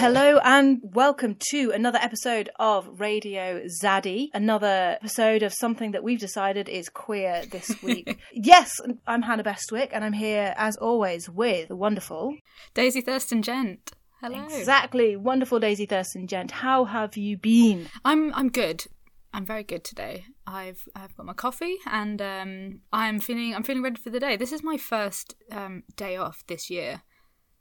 Hello and welcome to another episode of Radio Zaddy. Another episode of something that we've decided is queer this week. yes, I'm Hannah Bestwick and I'm here as always with the wonderful Daisy Thurston Gent. Hello. Exactly. Wonderful Daisy Thurston Gent. How have you been? I'm I'm good. I'm very good today. I've I've got my coffee and um, I'm feeling I'm feeling ready for the day. This is my first um, day off this year,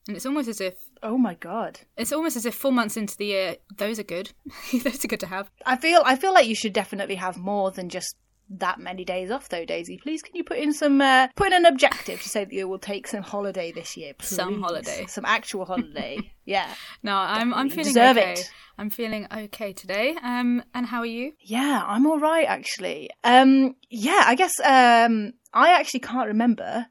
and it's almost as if Oh my god. it's almost as if four months into the year those are good. those are good to have. I feel I feel like you should definitely have more than just that many days off though, Daisy. Please can you put in some uh, put in an objective to say that you will take some holiday this year, please. Some holiday. Some actual holiday. yeah. No, I'm I'm feeling deserve okay. it. I'm feeling okay today. Um, and how are you? Yeah, I'm all right actually. Um, yeah, I guess um, I actually can't remember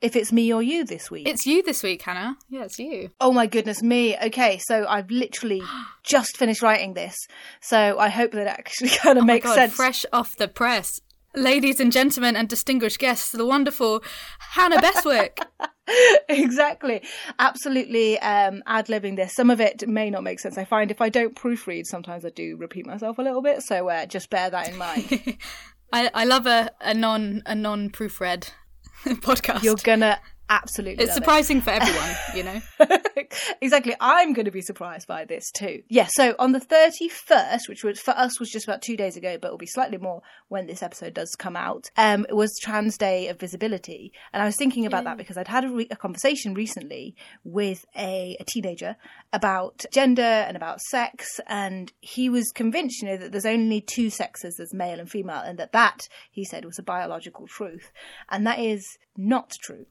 if it's me or you this week. It's you this week, Hannah. Yeah, it's you. Oh my goodness me. Okay, so I've literally just finished writing this, so I hope that actually kind of Oh makes God, sense. fresh off the press. Ladies and gentlemen and distinguished guests, the wonderful Hannah Bestwick. exactly absolutely um ad libbing this some of it may not make sense i find if i don't proofread sometimes i do repeat myself a little bit so uh, just bear that in mind I, I love a, a non a non proofread podcast. you're gonna absolutely it's love it. surprising for everyone, you know. exactly. I'm going to be surprised by this too. Yeah so on the 31st which was for us was just about two days ago but will be slightly more when this episode does come out um it was trans day of visibility. And i was thinking about that because i'd had a, re- a conversation recently with a, a teenager about gender and about sex and he was convinced you know that there's only two sexes there's male and female and that that he said was a biological truth. And that is not true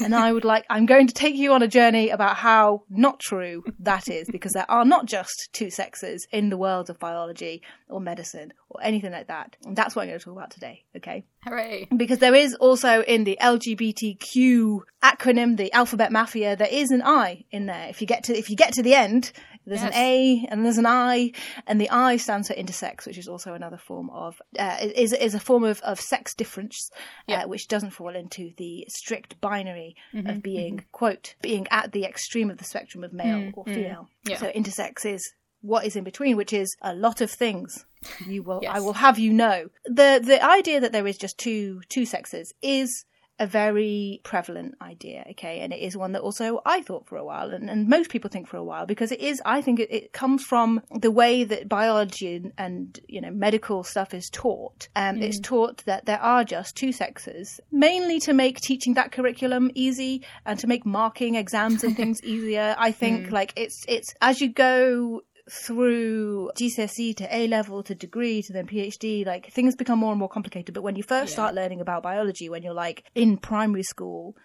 and I would like, I'm going to take you on a journey about how not true that is, because there are not just two sexes in the world of biology or medicine or anything like that. And that's what I'm going to talk about today, okay? Hooray. Because there is also in the LGBTQ acronym, the alphabet mafia, there is an I in there. If you get to, if you get to the end, there's an A and there's an I, and the I stands for intersex, which is also another form of uh, is is a form of, of sex difference, uh, which doesn't fall into the strict binary Mm-hmm, of being quote being at the extreme of the spectrum of male or female. Mm, Yeah. So intersex is what is in between, which is a lot of things. You will, I will have you know. The the idea that there is just two two sexes is a very prevalent idea, okay, and it is one that also I thought for a while, and, and most people think for a while because it is. I think it, it comes from the way that biology and, and you know medical stuff is taught. Um, It's taught that there are just two sexes, mainly to make teaching that curriculum easy and to make marking exams and things easier. I think like it's it's as you go through GCSE to A level to degree to then PhD, like things become more and more complicated. But when you first Yeah. start learning about biology, when you're like in primary school,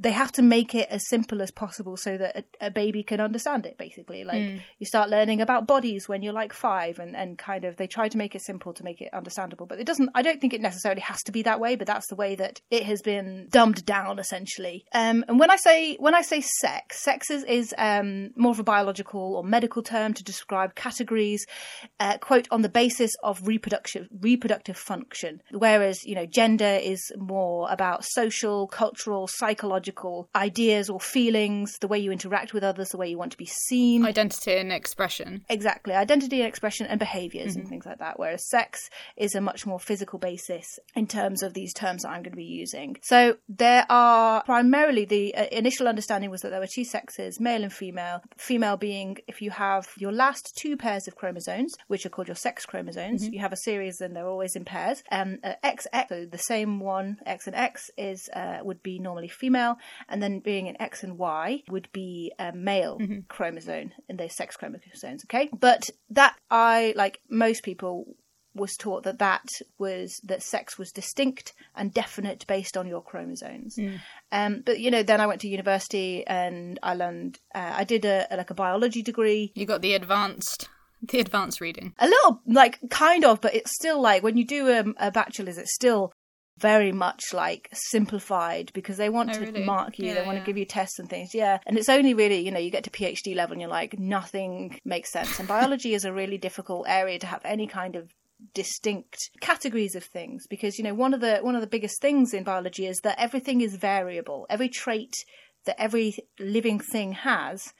they have to make it as simple as possible so that a, a baby can understand it basically. Like you start learning about bodies when you're like five and, and kind of they try to make it simple to make it understandable but it doesn't i don't think it necessarily has to be that way but that's the way that it has been dumbed down essentially. Um, and when i say when i say sex sex is, is um, more of a biological or medical term to describe categories uh, quote on the basis of reproductive reproductive function. Whereas you know gender is more about social cultural psychological ideas or feelings the way you interact with others the way you want to be seen. Identity and expression. exactly identity and expression and behaviors and things like that whereas sex is a much more physical basis in terms of these terms that i'm going to be using. So there are primarily the uh, initial understanding was that there were two sexes male and female. Female being if you have your last two pairs of chromosomes which are called your sex chromosomes you have a series and they're always in pairs um uh, xx so the same one x and x is uh, would be normally female and then being an x and y would be a male chromosome in those sex chromosomes okay? But that i like most people was taught that that was that sex was distinct and definite based on your chromosomes. Um but you know then i went to university and i learned uh, i did a, like a biology degree. You got the advanced the advanced reading. a little like kind of but it's still like when you do a, a bachelor's it's still very much like simplified because they want Oh, to really? mark you, they want yeah. to give you tests and things. Yeah. And it's only really, you know, you get to PhD level and you're like, nothing makes sense. And biology is a really difficult area to have any kind of distinct categories of things because you know one of the one of the biggest things in biology is that everything is variable every trait that every living thing has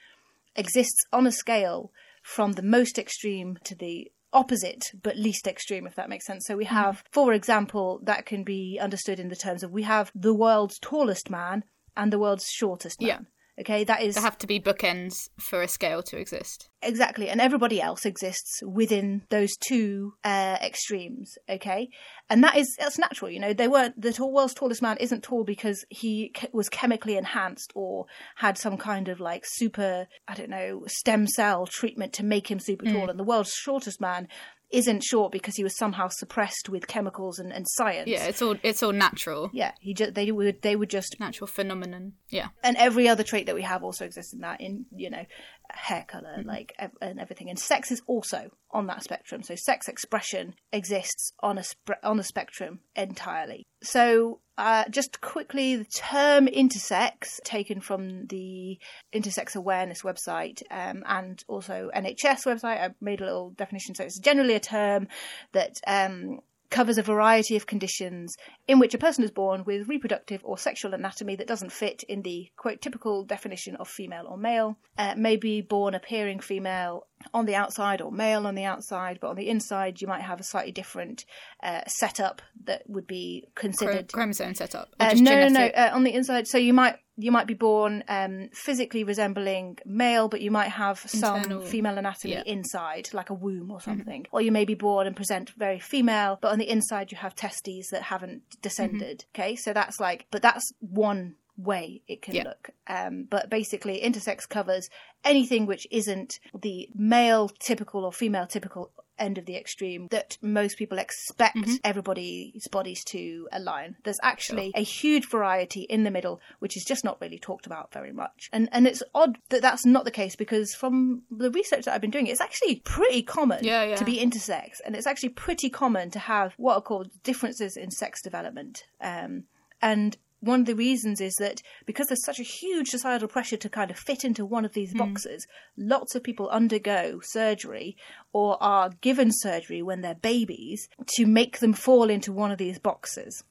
exists on a scale from the most extreme to the opposite but least extreme if that makes sense so we Mm-hmm. have for example that can be understood in the terms of we have the world's tallest man and the world's shortest man Yeah. Okay? That is There have to be bookends for a scale to exist. exactly and everybody else exists within those two uh, extremes okay? And that is that's natural you know? They weren't the tall, world's tallest man isn't tall because he ch- was chemically enhanced or had some kind of like super i don't know stem cell treatment to make him super tall. And the world's shortest man isn't short because he was somehow suppressed with chemicals and, and science Yeah, it's all it's all natural. yeah he just they would they would just Natural phenomenon. Yeah. and every other trait that we have also exists in that in you know hair color Mm-hmm. like ev- and everything and sex is also on that spectrum so sex expression exists on a sp- on a spectrum entirely so uh, just quickly the term intersex taken from the intersex awareness website um, and also nhs website. I made a little definition so it's generally a term that um, covers a variety of conditions in which a person is born with reproductive or sexual anatomy that doesn't fit in the quote typical definition of female or male, uh, may be born appearing female on the outside or male on the outside, but on the inside you might have a slightly different uh, setup that would be Chro- considered. chromosome setup. Uh, no, no, no. Uh, on the inside, so you might you might be born um, physically resembling male, but you might have some Internal- female anatomy yeah. inside, like a womb or something. Or you may be born and present very female, but on the inside you have testes that haven't descended. Okay, so that's like, but that's one way it can Yeah. look. Um, but basically, intersex covers anything which isn't the male typical or female typical end of the extreme that most people expect everybody's bodies to align. There's actually a huge variety in the middle, which is just not really talked about very much. And and it's odd that that's not the case because from the research that I've been doing, it's actually pretty common Yeah, yeah. to be intersex, and it's actually pretty common to have what are called differences in sex development. Um, and one of the reasons is that because there's such a huge societal pressure to kind of fit into one of these boxes, lots of people undergo surgery or are given surgery when they're babies to make them fall into one of these boxes.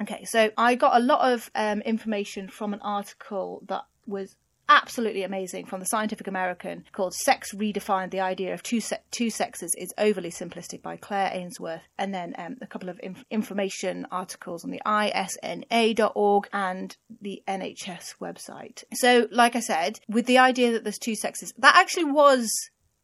Okay, so I got a lot of um, information from an article that was absolutely amazing from the Scientific American called Sex Redefined The Idea of Two, Se- Two Sexes is Overly Simplistic by Claire Ainsworth. And then um, a couple of inf- information articles on the isna.org and the NHS website. So, like I said, with the idea that there's two sexes, that actually was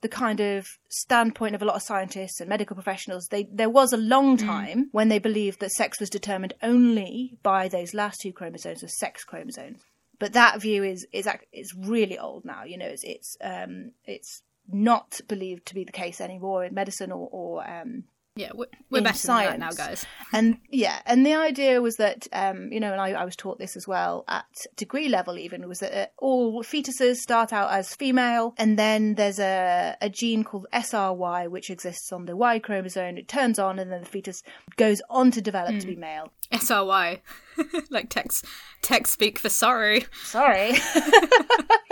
the kind of standpoint of a lot of scientists and medical professionals. They there was a long time when they believed that sex was determined only by those last two chromosomes, the sex chromosomes. But that view is is is really old now. You know, it's it's um it's not believed to be the case anymore in medicine or or um Yeah, we're, we're better than that now, guys. and yeah, and the idea was that, um, you know, and I, I was taught this as well at degree level, even was that uh, all fetuses start out as female, and then there's a, a gene called SRY which exists on the Y chromosome. It turns on, and then the fetus goes on to develop to be male. SRY, like text text speak for sorry. Sorry.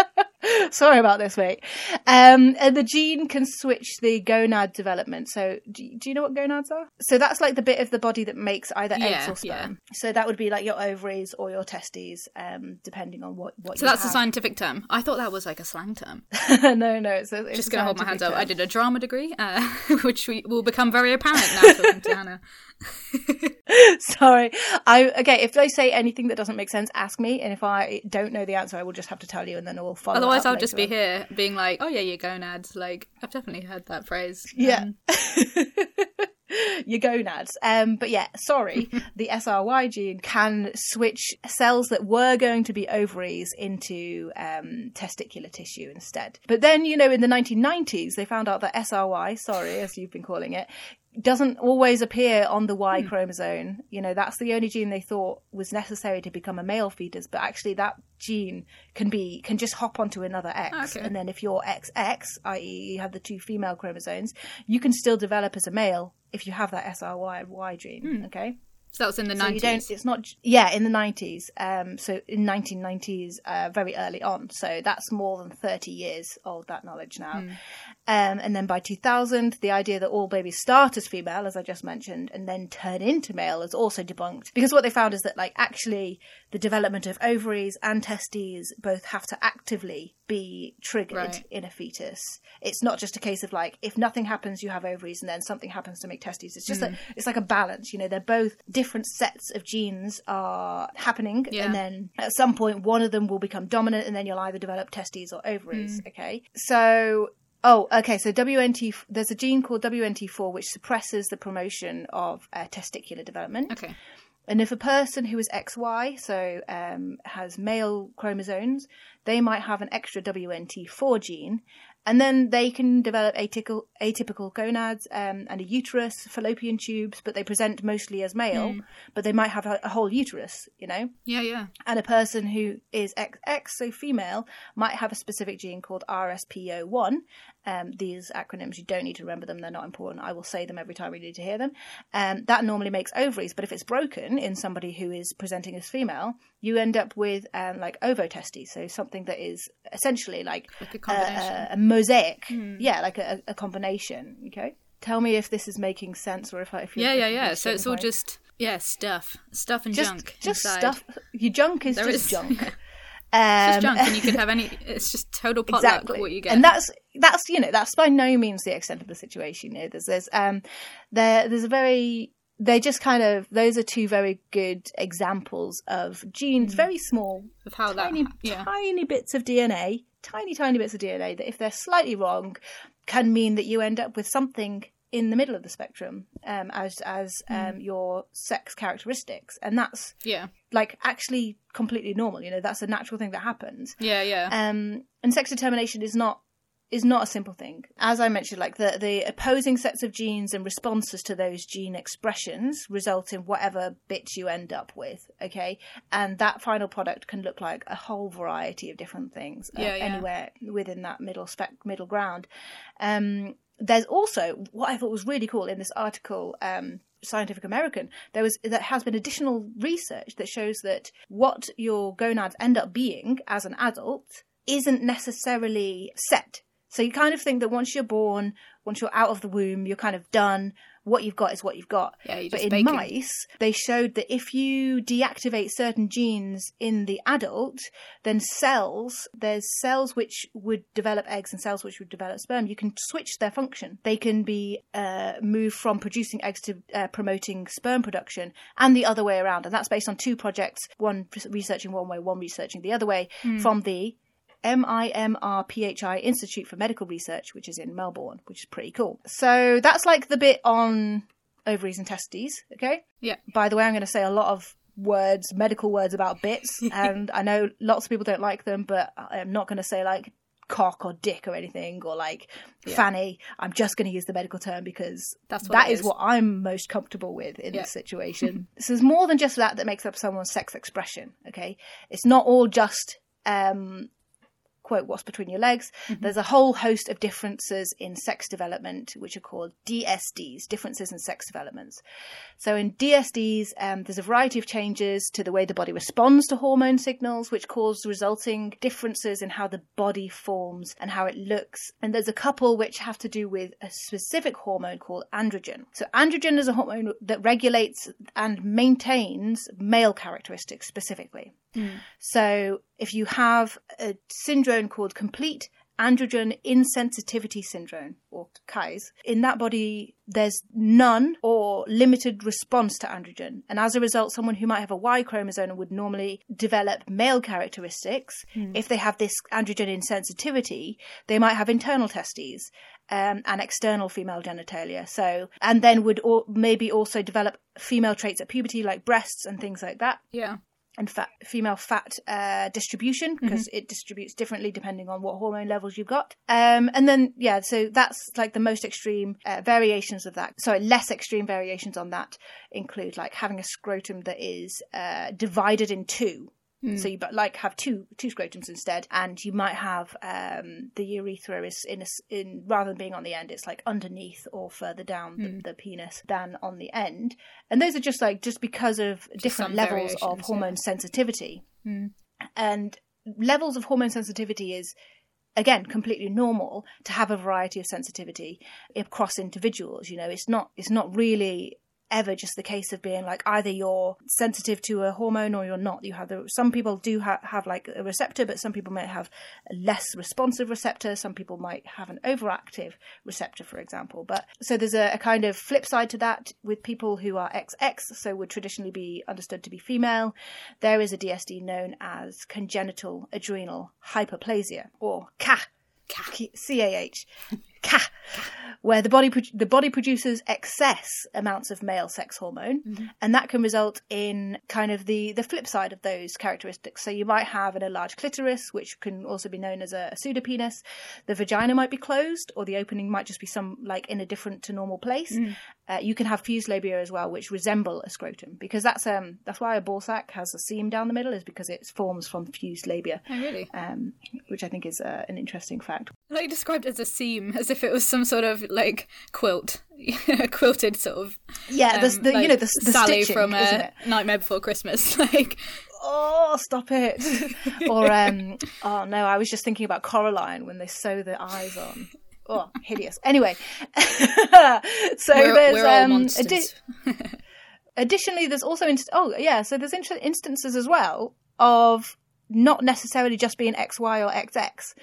Sorry about this, mate. Um, and the gene can switch the gonad development. So, do you, do you know what gonads are? So that's like the bit of the body that makes either eggs or sperm. So that would be like your ovaries or your testes, um, depending on what what. So that's a scientific term. I thought that was like a slang term. no, no. It's, a, it's Just gonna hold my hands up. I did a drama degree, uh, which we, will become very apparent now talking to Hannah. Sorry. I okay. If they say anything that doesn't make sense, ask me, and if I don't know the answer, I will just have to tell you, and then we'll follow. it Otherwise, I'll just be on. here being like, "Oh yeah, you gonads." Like I've definitely heard that phrase. Yeah. Um, Your gonads. Um, but yeah, sorry, the SRY gene can switch cells that were going to be ovaries into um, testicular tissue instead. But then, you know, in the 1990s, they found out that SRY, sorry, as you've been calling it, doesn't always appear on the Y hmm. chromosome. You know, that's the only gene they thought was necessary to become a male fetus, but actually that gene can be can just hop onto another X. Ah, okay. And then if you're XX, i.e. you have the two female chromosomes, you can still develop as a male if you have that SRY Y gene. Hmm. Okay. So that was in the nineties. don't. It's not. Yeah, in the nineties. Um, so in nineteen nineties, uh, very early on. So that's more than thirty years old. That knowledge now. Um, and then by 2000, the idea that all babies start as female, as I just mentioned, and then turn into male is also debunked. Because what they found is that, like, actually, the development of ovaries and testes both have to actively be triggered Right. in a fetus. It's not just a case of like if nothing happens, you have ovaries, and then something happens to make testes. It's just Mm. that it's like a balance. You know, they're both different sets of genes are happening, Yeah. and then at some point one of them will become dominant, and then you'll either develop testes or ovaries. Mm. Okay, so. Oh, okay. So WNT, there's a gene called WNT4 which suppresses the promotion of uh, testicular development. Okay. And if a person who is XY, so um, has male chromosomes, they might have an extra WNT4 gene, and then they can develop atypical, atypical gonads um, and a uterus, fallopian tubes, but they present mostly as male, but they might have a, a whole uterus, you know? Yeah, yeah. And a person who is XX, so female, might have a specific gene called RSPO1. Um, these acronyms, you don't need to remember them, they're not important. I will say them every time we need to hear them. Um, that normally makes ovaries, but if it's broken in somebody who is presenting as female, you end up with um, like ovotestes, so something that is essentially like Like a a, a, mosaic. Yeah, like a, a combination. Okay. Tell me if this is making sense or if I if yeah, yeah, yeah. So it's all getting just yeah, stuff, stuff and just junk just inside. stuff. Your junk is There just is- junk. It's Um, just junk, and you could have any. It's just total potluck exactly what you get. and that's that's you know that's by no means the extent of the situation you know there's there's um there there's a very they just kind of those are two very good examples of genes very small of how that. tiny yeah. tiny bits of dna tiny tiny bits of dna that if they're slightly wrong can mean that you end up with something in the middle of the spectrum um, as as um, your sex characteristics and that's Yeah. like actually completely normal you know that's a natural thing that happens Yeah, yeah. um, and sex determination is not is not a simple thing. As I mentioned, like the the opposing sets of genes and responses to those gene expressions result in whatever bits you end up with. Okay, and that final product can look like a whole variety of different things. uh, Yeah, yeah. Anywhere within that middle spec middle ground. Um, there's also what I thought was really cool in this article. Um, Scientific American, there was there has been additional research that shows that what your gonads end up being as an adult isn't necessarily set. So you kind of think that once you're born, once you're out of the womb, you're kind of done. What you've got is what you've got. Yeah, but in baking. mice, they showed that if you deactivate certain genes in the adult, then cells, there's cells which would develop eggs and cells which would develop sperm. You can switch their function. They can be uh, moved from producing eggs to uh, promoting sperm production, and the other way around. And that's based on two projects: one researching one way, one researching the other way, from the MIMRPHI Institute for Medical Research, which is in Melbourne, which is pretty cool. So that's like the bit on ovaries and testes, okay? Yeah. By the way, I'm going to say a lot of words, medical words about bits, and I know lots of people don't like them, but I'm not going to say like cock or dick or anything or like fanny. I'm just going to use the medical term because That's what that is is. what I'm most comfortable with in Yeah. this situation. so there's more than just that that makes up someone's sex expression, okay? It's not all just um quote what's between your legs. There's a whole host of differences in sex development which are called dsds differences in sex developments. So in dsds um, there's a variety of changes to the way the body responds to hormone signals which cause resulting differences in how the body forms and how it looks. And there's a couple which have to do with a specific hormone called androgen. So androgen is a hormone that regulates and maintains male characteristics specifically. So if you have a syndrome called complete androgen insensitivity syndrome, or CAIS, in that body there's none or limited response to androgen. And as a result, someone who might have a Y chromosome would normally develop male characteristics. If they have this androgen insensitivity, they might have internal testes. Um, and external female genitalia. So, and then would maybe also develop female traits at puberty, like breasts and things like that Yeah. And fat, female fat uh, distribution because it distributes differently depending on what hormone levels you've got. Um, and then yeah, so that's like the most extreme uh, variations of that. Sorry, less extreme variations on that include like having a scrotum that is uh, divided in two. So you but like have two two scrotums instead, and you might have um, the urethra is in a in rather than being on the end, it's like underneath or further down the, the penis than on the end, and those are just like just because of different levels of hormone sensitivity, and levels of hormone sensitivity is again completely normal to have a variety of sensitivity across individuals you know? It's not it's not really ever just the case of being like either you're sensitive to a hormone or you're not. You have the, some people do ha- have like a receptor, but some people might have a less responsive receptor. Some people might have an overactive receptor, for example. But so there's a, a kind of flip side to that with people who are XX, so would traditionally be understood to be female. There is a DSD known as congenital adrenal hyperplasia or CAH. CAH. Where the body pro- the body produces excess amounts of male sex hormone, mm-hmm. and that can result in kind of the the flip side of those characteristics. So you might have an enlarged clitoris, which can also be known as a, a pseudopenis. The vagina might be closed, or the opening might just be some like in a different to normal place. Mm. Uh, you can have fused labia as well, which resemble a scrotum, because that's um that's why a ball sack has a seam down the middle, is because it forms from fused labia. Oh, really? Um, which I think is uh, an interesting fact. Like described as a seam, as if it was some sort of like quilt, quilted sort of. Yeah, um, the, the like you know the, the Sally stitching, from uh, Nightmare Before Christmas, like. Oh, stop it! or um, oh no, I was just thinking about Coraline when they sew the eyes on. Oh, hideous. Anyway, so we're, there's we're um, addi- additionally there's also inst- oh yeah, so there's inst- instances as well of not necessarily just being XY or XX.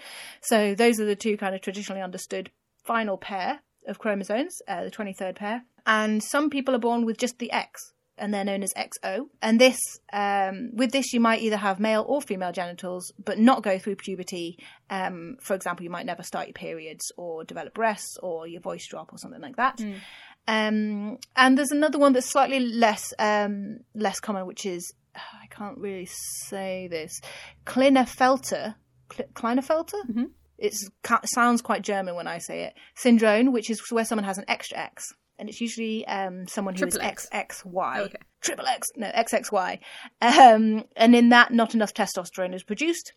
So those are the two kind of traditionally understood final pair of chromosomes, uh, the 23rd pair. And some people are born with just the X, and they're known as XO. And this, um, with this, you might either have male or female genitals, but not go through puberty. Um, for example, you might never start your periods, or develop breasts, or your voice drop, or something like that. Mm. Um, and there's another one that's slightly less um, less common, which is I can't really say this Klinefelter. Klinefelter. Mm-hmm. It sounds quite German when I say it. Syndrome, which is where someone has an extra X, and it's usually um, someone who is X. XXY. Okay. Triple X, no XXY, um, and in that, not enough testosterone is produced,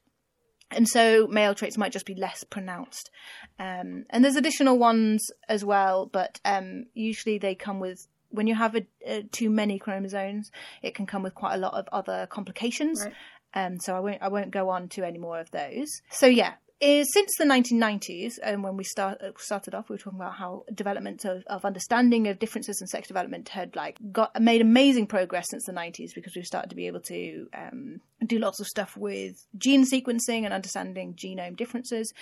and so male traits might just be less pronounced. Um, and there's additional ones as well, but um, usually they come with when you have a, a, too many chromosomes, it can come with quite a lot of other complications. Right. Um, so I won't I won't go on to any more of those. So yeah, is since the 1990s, and when we start, uh, started off, we were talking about how development of, of understanding of differences in sex development had like got made amazing progress since the 90s because we've started to be able to um, do lots of stuff with gene sequencing and understanding genome differences.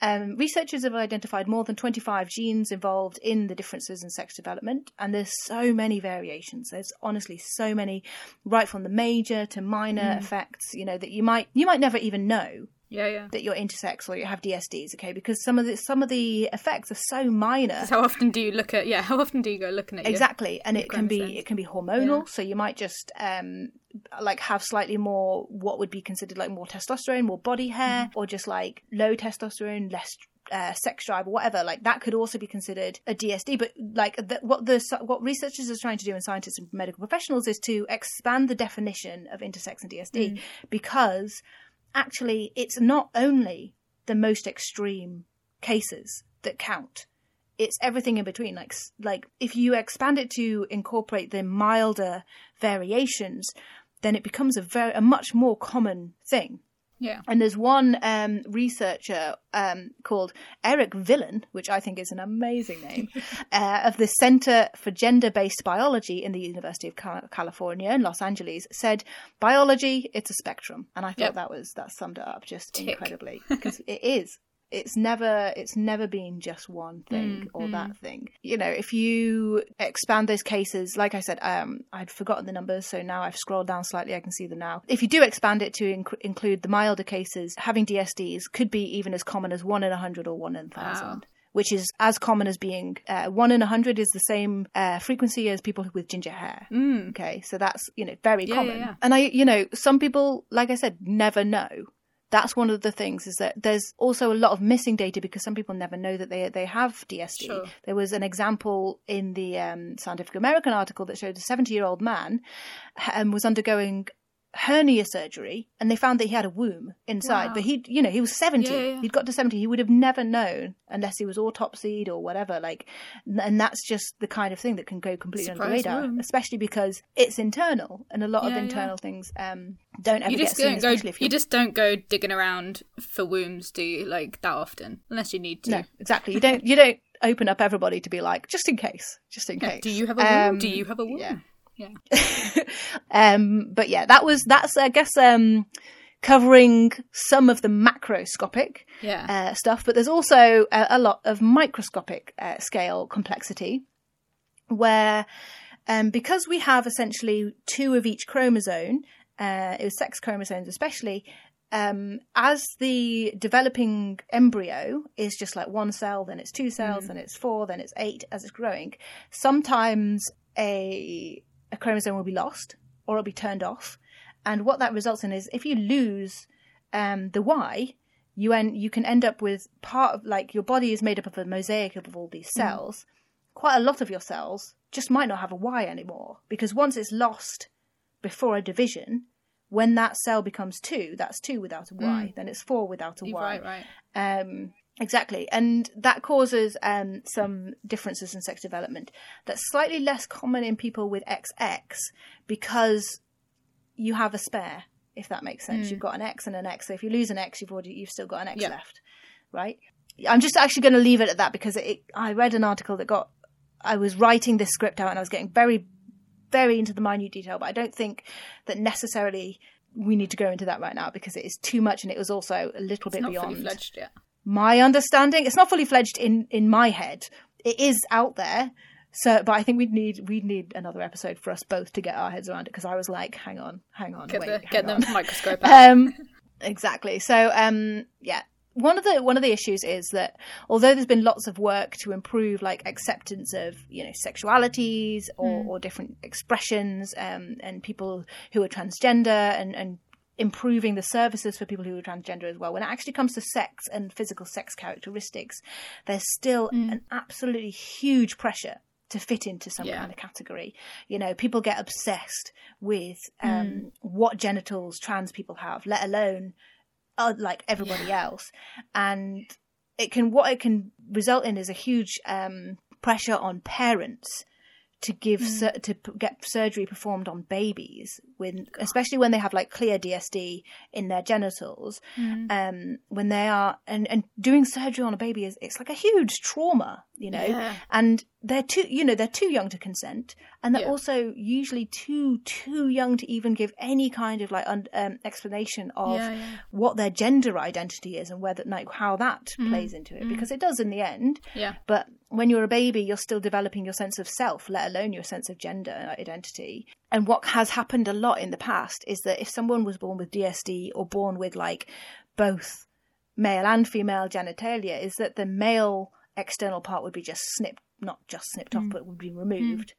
Um, researchers have identified more than 25 genes involved in the differences in sex development, and there's so many variations. There's honestly so many, right from the major to minor mm. effects, you know, that you might you might never even know yeah, yeah. That you're intersex or you have DSDs, okay? Because some of the some of the effects are so minor. How often do you look at? Yeah, how often do you go looking at? Exactly, and it can be it can be hormonal. Yeah. So you might just um like have slightly more what would be considered like more testosterone, more body hair, mm-hmm. or just like low testosterone, less uh, sex drive or whatever, like that could also be considered a DSD. But like the, what the what researchers are trying to do and scientists and medical professionals is to expand the definition of intersex and DSD mm. because actually it's not only the most extreme cases that count. It's everything in between like like if you expand it to incorporate the milder variations then it becomes a very a much more common thing yeah. And there's one um, researcher um, called Eric Vilain, which I think is an amazing name, uh, of the Center for Gender Based Biology in the University of California in Los Angeles, said biology, it's a spectrum. And I thought yep. that was that summed it up just Tick. incredibly because it is it's never it's never been just one thing mm, or mm. that thing you know if you expand those cases like i said um i'd forgotten the numbers so now i've scrolled down slightly i can see them now if you do expand it to inc- include the milder cases having dsds could be even as common as one in a hundred or one in a thousand wow which is as common as being uh, one in a hundred is the same uh, frequency as people with ginger hair. Mm. Okay, so that's you know very yeah, common. Yeah, yeah. And I, you know, some people, like I said, never know that's one of the things is that there's also a lot of missing data because some people never know that they they have DSD. Sure. There was an example in the um, Scientific American article that showed a 70 year old man um, was undergoing hernia surgery and they found that he had a womb inside Wow. but he you know he was 70 Yeah, yeah, he'd got to 70 he would have never known unless he was autopsied or whatever like and that's just the kind of thing that can go completely under the radar womb. especially because it's internal and a lot of Yeah, yeah. internal things um don't ever You get seen go. You you're just don't go digging around for wombs, do you? Like that often, unless you need to. no exactly you don't you don't open up everybody to be like just in case just in case Do you have a womb? Um, do you have a womb? Yeah. Um, but yeah, that was that's I guess um, covering some of the macroscopic Yeah. uh, stuff, but there's also a, a lot of microscopic uh, scale complexity, where um, because we have essentially two of each chromosome, uh, it was sex chromosomes especially. Um, as the developing embryo is just like one cell, then it's two cells, then it's four, then it's eight as it's growing. Sometimes a a chromosome will be lost or it'll be turned off, and what that results in is if you lose um, the Y, you en- you can end up with part of like your body is made up of a mosaic of all these cells. Quite a lot of your cells just might not have a Y anymore because once it's lost before a division, when that cell becomes two, that's two without a Y. Then it's four without a Y. right. Right. Um, exactly, and that causes um, some differences in sex development. That's slightly less common in people with XX because you have a spare. If that makes sense, you've got an X and an X. So if you lose an X, you've already you've still got an X left, right? I'm just actually going to leave it at that because it, I read an article that got. I was writing this script out and I was getting very, very into the minute detail, but I don't think that necessarily we need to go into that right now because it is too much and it was also a little It's bit beyond fully fledged yet. My understanding. It's not fully fledged in in my head. It is out there. So, but I think we'd need we'd need another episode for us both to get our heads around it because I was like, hang on, hang on, Get wait, the get on. the microscope out. um, exactly. So, um, yeah, one of the one of the issues is that although there's been lots of work to improve like acceptance of you know sexualities or, or different expressions, um, and people who are transgender and and improving the services for people who are transgender as well. When it actually comes to sex and physical sex characteristics, there's still an absolutely huge pressure to fit into some Yeah. kind of category. You know, people get obsessed with um, what genitals trans people have, let alone uh, like everybody else, and it can what it can result in is a huge um, pressure on parents to give sur- to p- get surgery performed on babies when especially when they have like clear DSD in their genitals um when they are and and doing surgery on a baby is it's like a huge trauma you know Yeah. and they're too you know they're too young to consent and they're Yeah. also usually too too young to even give any kind of like un- um, explanation of Yeah, yeah. what their gender identity is and whether like how that Mm. plays into it because it does in the end Yeah. but when you're a baby, you're still developing your sense of self, let alone your sense of gender identity. And what has happened a lot in the past is that if someone was born with DSD or born with like both male and female genitalia, is that the male external part would be just snipped, not just snipped off, but would be removed.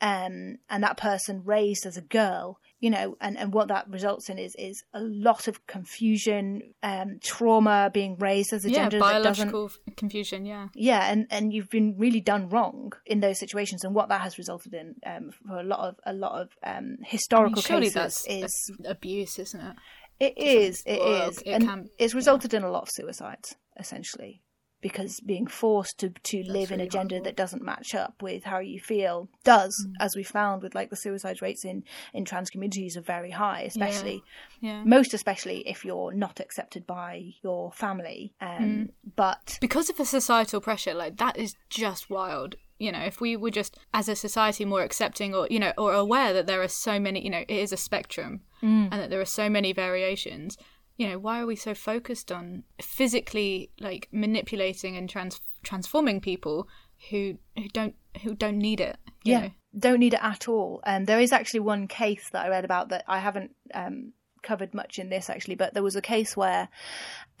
Um, and that person raised as a girl, you know, and, and what that results in is is a lot of confusion, um, trauma, being raised as a Yeah. gender that doesn't Biological confusion. Yeah. yeah and and you've been really done wrong in those situations and what that has resulted in um, for a lot of a lot of um, I mean, historical cases that's is abuse, isn't it? it is it well, is it and can- it's resulted in a lot of suicides essentially because being forced to to live in a gender horrible. that doesn't match up with how you feel does Mm. as we found with like the suicide rates in in trans communities are very high especially Yeah. most especially if you're not accepted by your family um, Mm. but because of the societal pressure like that is just wild you know if we were just as a society more accepting or you know or aware that there are so many you know it is a spectrum and that there are so many variations you know why are we so focused on physically like manipulating and trans- transforming people who who don't who don't need it you yeah know? don't need it at all and there is actually one case that i read about that i haven't um, covered much in this actually but there was a case where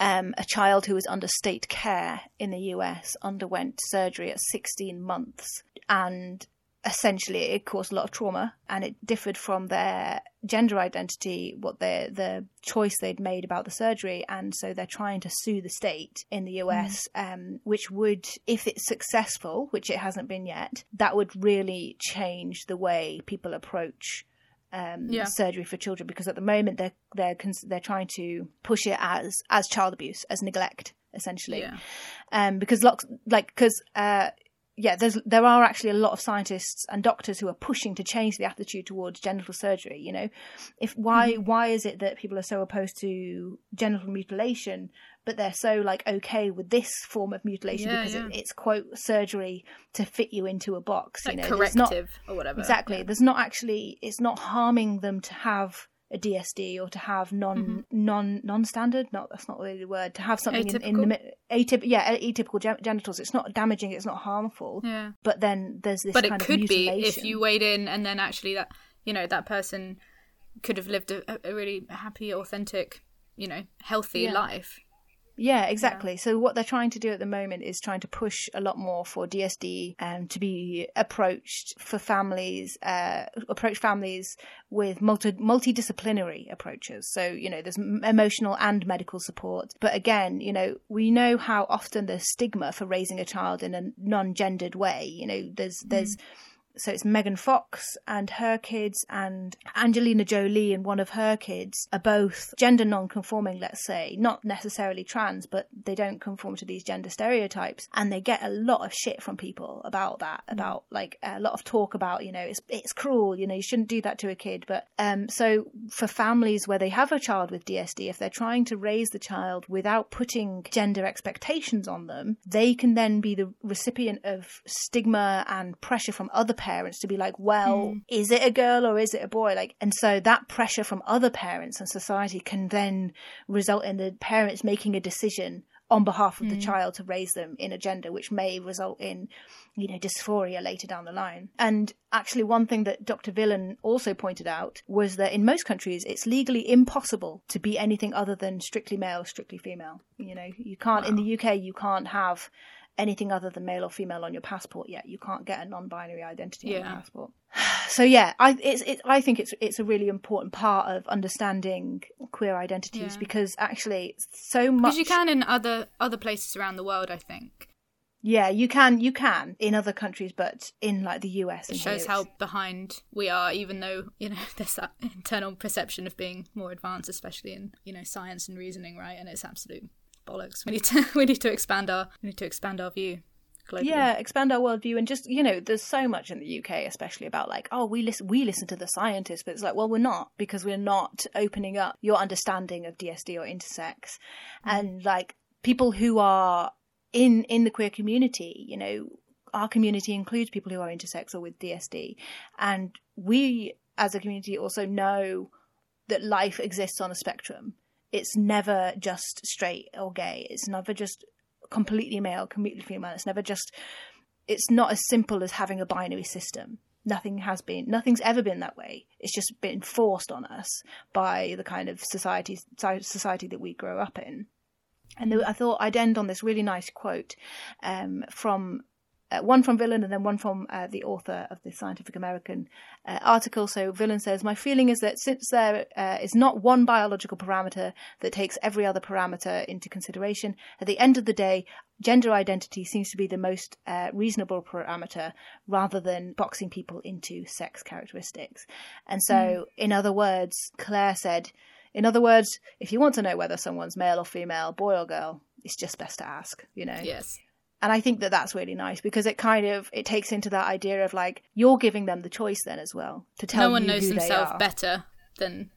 um, a child who was under state care in the us underwent surgery at 16 months and essentially it caused a lot of trauma and it differed from their gender identity what their the choice they'd made about the surgery and so they're trying to sue the state in the US um, which would if it's successful which it hasn't been yet that would really change the way people approach um, Yeah. surgery for children because at the moment they're they're cons- they're trying to push it as as child abuse, as neglect, essentially. Yeah. Um, because lots like because uh, yeah, there's there are actually a lot of scientists and doctors who are pushing to change the attitude towards genital surgery. You know, if why mm-hmm. why is it that people are so opposed to genital mutilation, but they're so like okay with this form of mutilation Yeah, because yeah. It, it's quote surgery to fit you into a box. Like you know, There's not- corrective or whatever. Exactly. There's not actually it's not harming them to have a DSD or to have non Mm-hmm. non non standard. No, that's not really the word. To have something in, in the atyp- yeah atypical gen- genitals. It's not damaging. It's not harmful. Yeah. But then there's this. But it could be if you weighed in and then actually that you know that person could have lived a, a really happy, authentic, you know, healthy Yeah. life. Yeah, exactly. So what they're trying to do at the moment is trying to push a lot more for DSD um, to be approached for families, uh, approach families with multi multidisciplinary approaches. So you know, there's emotional and medical support. But again, you know, we know how often the stigma for raising a child in a non-gendered way. You know, there's there's so it's Megan Fox and her kids and Angelina Jolie and one of her kids are both gender non-conforming, let's say, not necessarily trans, but they don't conform to these gender stereotypes, and they get a lot of shit from people about that, about like a lot of talk about, you know, it's it's cruel, you know, you shouldn't do that to a kid, but um, so for families where they have a child with DSD, if they're trying to raise the child without putting gender expectations on them, they can then be the recipient of stigma and pressure from other parents to be like, well, hmm. is it a girl or is it a boy? Like, and so that pressure from other parents and society can then result in the parents making a decision on behalf of the hmm. child to raise them in a gender which may result in you know dysphoria later down the line. And actually one thing that dr vilain also pointed out was that in most countries it's legally impossible to be anything other than strictly male strictly female. You know you can't in the uk you can't have anything other than male or female on your passport yet you can't get a non-binary identity on Yeah. your passport so yeah i it's it, i think it's it's a really important part of understanding queer identities Yeah. because actually so much Because you can in other other places around the world, I think. Yeah, you can, you can in other countries, but in like the US, It and shows how behind we are, even though you know there's that internal perception of being more advanced, especially in you know science and reasoning, right? And it's absolute bollocks. We need to we need to expand our we need to expand our view globally. yeah, expand our worldview and just you know, there's so much in the UK, especially about like, oh, we listen, we listen to the scientists, but it's like, well, we're not because we're not opening up your understanding of DSD or intersex, mm. and like people who are in in the queer community, you know, our community includes people who are intersex or with DSD, and we as a community also know that life exists on a spectrum. It's never just straight or gay. It's never just completely male, completely female. It's never just. It's not as simple as having a binary system. Nothing has been. Nothing's ever been that way. It's just been forced on us by the kind of society society that we grow up in. And I thought I'd end on this really nice quote um, from uh, one from Vilain and then one from uh, the author of the Scientific American uh, article. So Vilain says, "My feeling is that since there uh, is not one biological parameter that takes every other parameter into consideration, at the end of the day, gender identity seems to be the most uh, reasonable parameter rather than boxing people into sex characteristics." And so, in other words, Claire said. In other words, if you want to know whether someone's male or female, boy or girl, it's just best to ask, you know Yes. And i think that that's really nice because it kind of it takes into that idea of like you're giving them the choice then as well to tell no one you knows themselves better than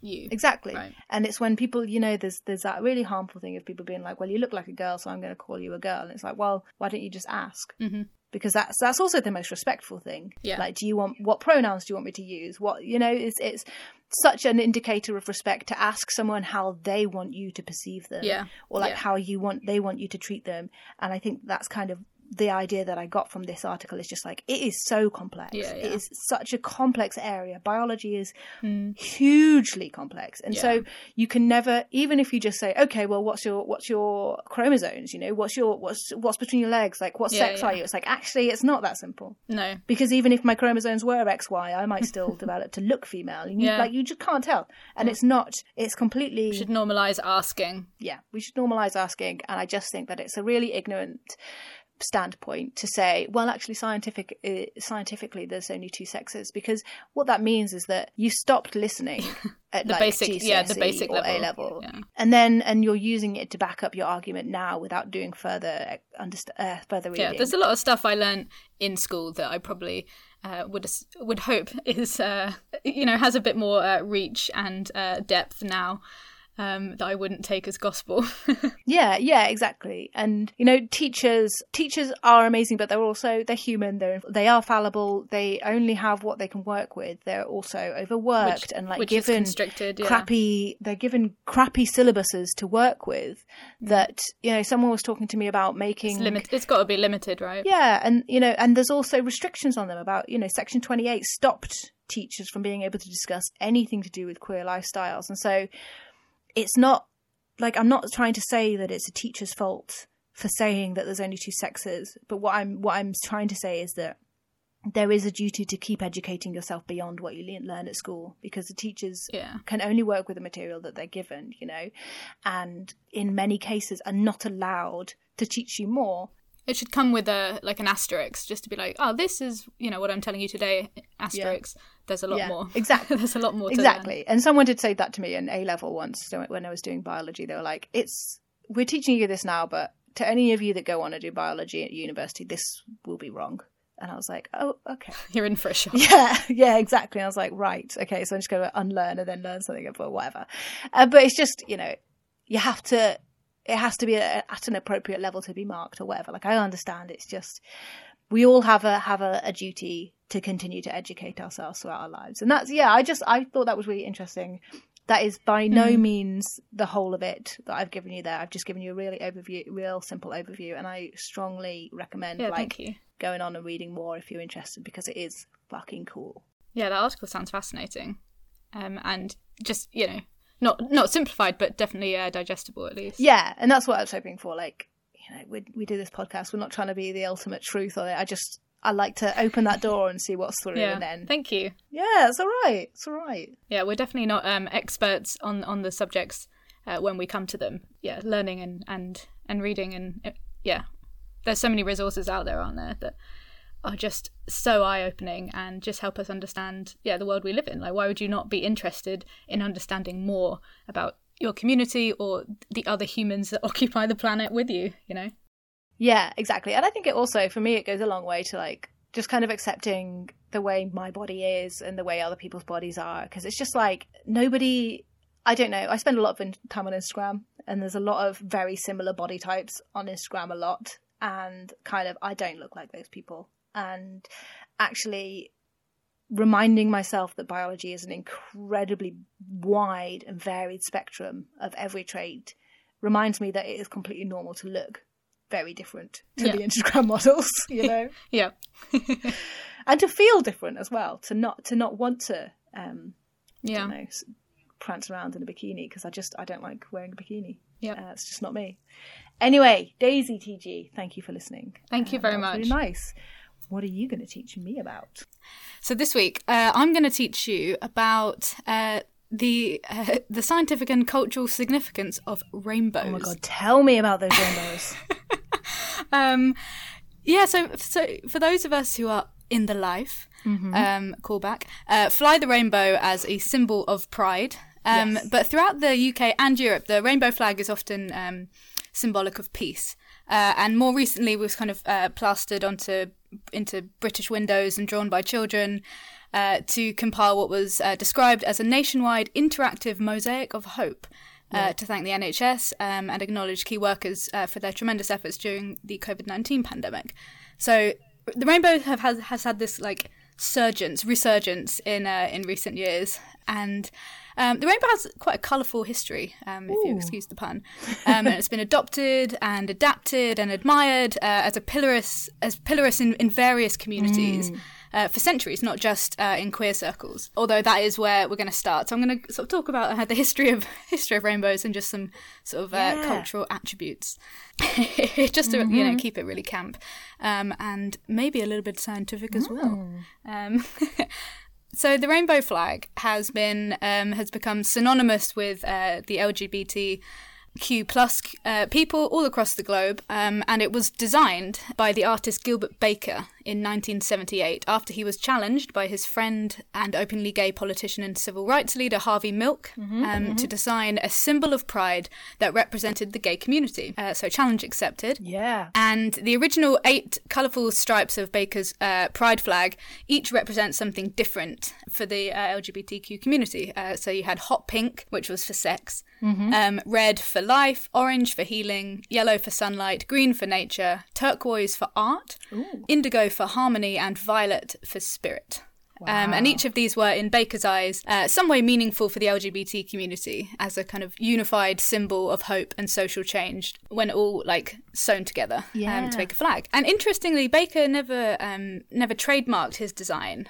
you. exactly Right. and it's when people you know there's there's that really harmful thing of people being like well you look like a girl so i'm going to call you a girl and it's like well why don't you just ask Mhm. Because that's that's also the most respectful thing Yeah. like do you want what pronouns do you want me to use what you know it's it's such an indicator of respect to ask someone how they want you to perceive them Yeah. or like Yeah. how you want they want you to treat them and i think that's kind of the idea that i got from this article is just like it is so complex Yeah, it yeah. is such a complex area biology is hmm. hugely complex and so you can never even if you just say okay well what's your what's your chromosomes you know what's your what's what's between your legs like what Yeah, sex yeah. are you it's like actually it's not that simple No. because even if my chromosomes were XY, I might still develop to look female. And you, Yeah. like you just can't tell, and it's not. It's completely We should normalize asking. yeah. We should normalize asking, and I just think that it's a really ignorant standpoint to say, well, actually, scientific uh, scientifically, there's only two sexes, because what that means is that you stopped listening at The like basic- GCSE yeah, the basic or level, A level, yeah. and then and you're using it to back up your argument now without doing further underst- uh, further reading. Yeah, there's a lot of stuff I learned in school that I probably uh, would would hope is uh, you know has a bit more uh, reach and uh, depth now um, that I wouldn't take as gospel. Yeah, yeah, exactly. And you know, teachers teachers are amazing, but they're also they're human. They're they are fallible. They only have what they can work with. They're also overworked Which- and like given yeah. crappy. They're given crappy syllabuses to work with. That you know, someone was talking to me about making it's limit- it's got to be limited, right? yeah, and you know, and there's also restrictions on them about you know, Section 28 stopped teachers from being able to discuss anything to do with queer lifestyles, and so it's not like I'm not trying to say that it's a teacher's fault for saying that there's only two sexes, but what I'm what I'm trying to say is that there is a duty to keep educating yourself beyond what you learn at school because the teachers Yeah. can only work with the material that they're given, you know, and in many cases are not allowed to teach you more It should come with a like an asterisk, just to be like, oh, this is you know what I'm telling you today. Asterisk. There's a lot Yeah, more. exactly. There's a lot more. To learn. exactly and someone did say that to me in a level once when i was doing biology they were like it's we're teaching you this now but to any of you that go on to do biology at university this will be wrong and i was like oh okay You're in for a shock. yeah yeah exactly and i was like right okay so i'm just going to unlearn and then learn something but whatever uh, but it's just you know you have to it has to be a, at an appropriate level to be marked or whatever like i understand it's just we all have a have a, a duty to continue to educate ourselves throughout our lives. And that's yeah i just i thought that was really interesting. That is by no Mm. means the whole of it that i've given you there. I've just given you a really overview real simple overview and i strongly recommend Yeah, like going on and reading more if you're interested because it is fucking cool. Yeah, that article sounds fascinating, um, and just you know, not not simplified, but definitely uh, digestible at least. yeah and that's what i was hoping for like you know we, we do this podcast. We're not trying to be the ultimate truth on it. I just i like to open that door and see what's through Yeah. and then Thank you. yeah it's all right it's all right Yeah, we're definitely not um, experts on on the subjects uh, when we come to them. Yeah, learning and and and reading and uh, yeah, there's so many resources out there, aren't there, that are just so eye opening and just help us understand yeah the world we live in. Like, why would you not be interested in understanding more about your community or the other humans that occupy the planet with you? You know. Yeah, exactly. And I think it also, for me, it goes a long way to like just kind of accepting the way my body is and the way other people's bodies are. Because it's just like nobody, I don't know. I spend a lot of time on Instagram and there's a lot of very similar body types on Instagram a lot. And kind of, I don't look like those people. And actually, reminding myself that biology is an incredibly wide and varied spectrum of every trait reminds me that it is completely normal to look very different to Yeah. the Instagram models, you know, Yeah. and to feel different as well. To not to not want to, um, yeah. know, prance around in a bikini because I just I don't like wearing a bikini. Yep. uh, it's just not me. Anyway, Daisy TG, thank you for listening. Thank you Uh, very much. Really nice. What are you going to teach me about? So this week, uh, I'm going to teach you about uh, the uh, the scientific and cultural significance of rainbows. Oh my god, tell me about those rainbows. Um, yeah. So so for those of us who are in the life, Mm-hmm. um, callback, uh, fly the rainbow as a symbol of pride. Um, Yes. But throughout the UK and Europe, the rainbow flag is often um, symbolic of peace. Uh, and more recently, was kind of uh, plastered onto into British windows and drawn by children uh, to compile what was uh, described as a nationwide interactive mosaic of hope. Uh, to thank the NHS um, and acknowledge key workers uh, for their tremendous efforts during the COVID nineteen pandemic. So the rainbow have has, has had this like surgence, resurgence in uh, in recent years, and um, the rainbow has quite a colourful history, um, if you excuse the pun. Um, and it's been adopted and adapted and admired uh, as a pillarous as pillarous in, in various communities. Uh, for centuries, not just uh, in queer circles. Although that is where we're going to start. So I'm going to sort of talk about uh, the history of history of rainbows and just some sort of uh, Yeah. cultural attributes, just to you know keep it really camp, um, and maybe a little bit scientific as well. Um, so the rainbow flag has been um, has become synonymous with uh, the LGBT LGBTQ plus uh, people all across the globe, um, and it was designed by the artist Gilbert Baker in 1978 after he was challenged by his friend and openly gay politician and civil rights leader Harvey Milk um, to design a symbol of pride that represented the gay community. Uh, so, challenge accepted. Yeah. And the original eight colourful stripes of Baker's uh, pride flag each represent something different for the uh, LGBTQ community. Uh, so you had hot pink, which was for sex, um, red for life, orange for healing, yellow for sunlight, green for nature, turquoise for art, indigo for harmony, and violet for spirit. Um, and each of these were, in Baker's eyes, uh, some way meaningful for the LGBT community as a kind of unified symbol of hope and social change when all like sewn together um, to make a flag. And interestingly, Baker never um, never trademarked his design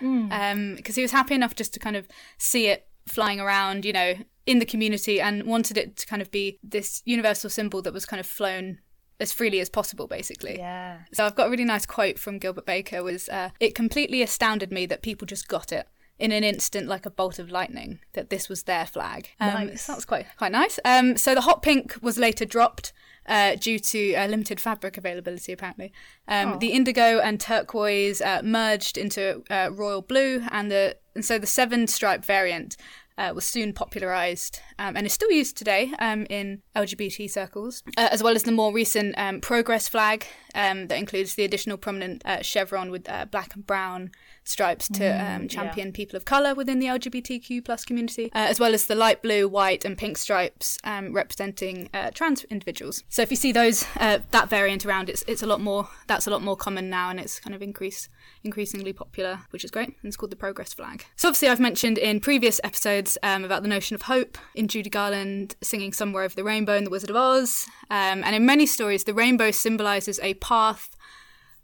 because he was happy enough just to kind of see it flying around, you know, in the community and wanted it to kind of be this universal symbol that was kind of flown as freely as possible, basically. Yeah. So I've got a really nice quote from Gilbert Baker was uh, it completely astounded me that people just got it in an instant like a bolt of lightning that this was their flag. Um, Nice. That's quite quite nice. Um, so the hot pink was later dropped uh, due to uh, limited fabric availability apparently. Um, The indigo and turquoise uh, merged into uh, royal blue and the and so the seven stripe variant uh, was soon popularised um, and is still used today um, in LGBT circles, uh, as well as the more recent um, Progress flag um, that includes the additional prominent uh, chevron with uh, black and brown stripes to um, champion people of colour within the LGBTQ plus community, uh, as well as the light blue, white, and pink stripes um, representing uh, trans individuals. So if you see those uh, that variant around, it's it's a lot more. That's a lot more common now, and it's kind of increase increasingly popular, which is great. And it's called the Progress flag. So obviously, I've mentioned in previous episodes um, about the notion of hope in Judy Garland singing "Somewhere Over the Rainbow" in The Wizard of Oz, um, and in many stories, the rainbow symbolises a path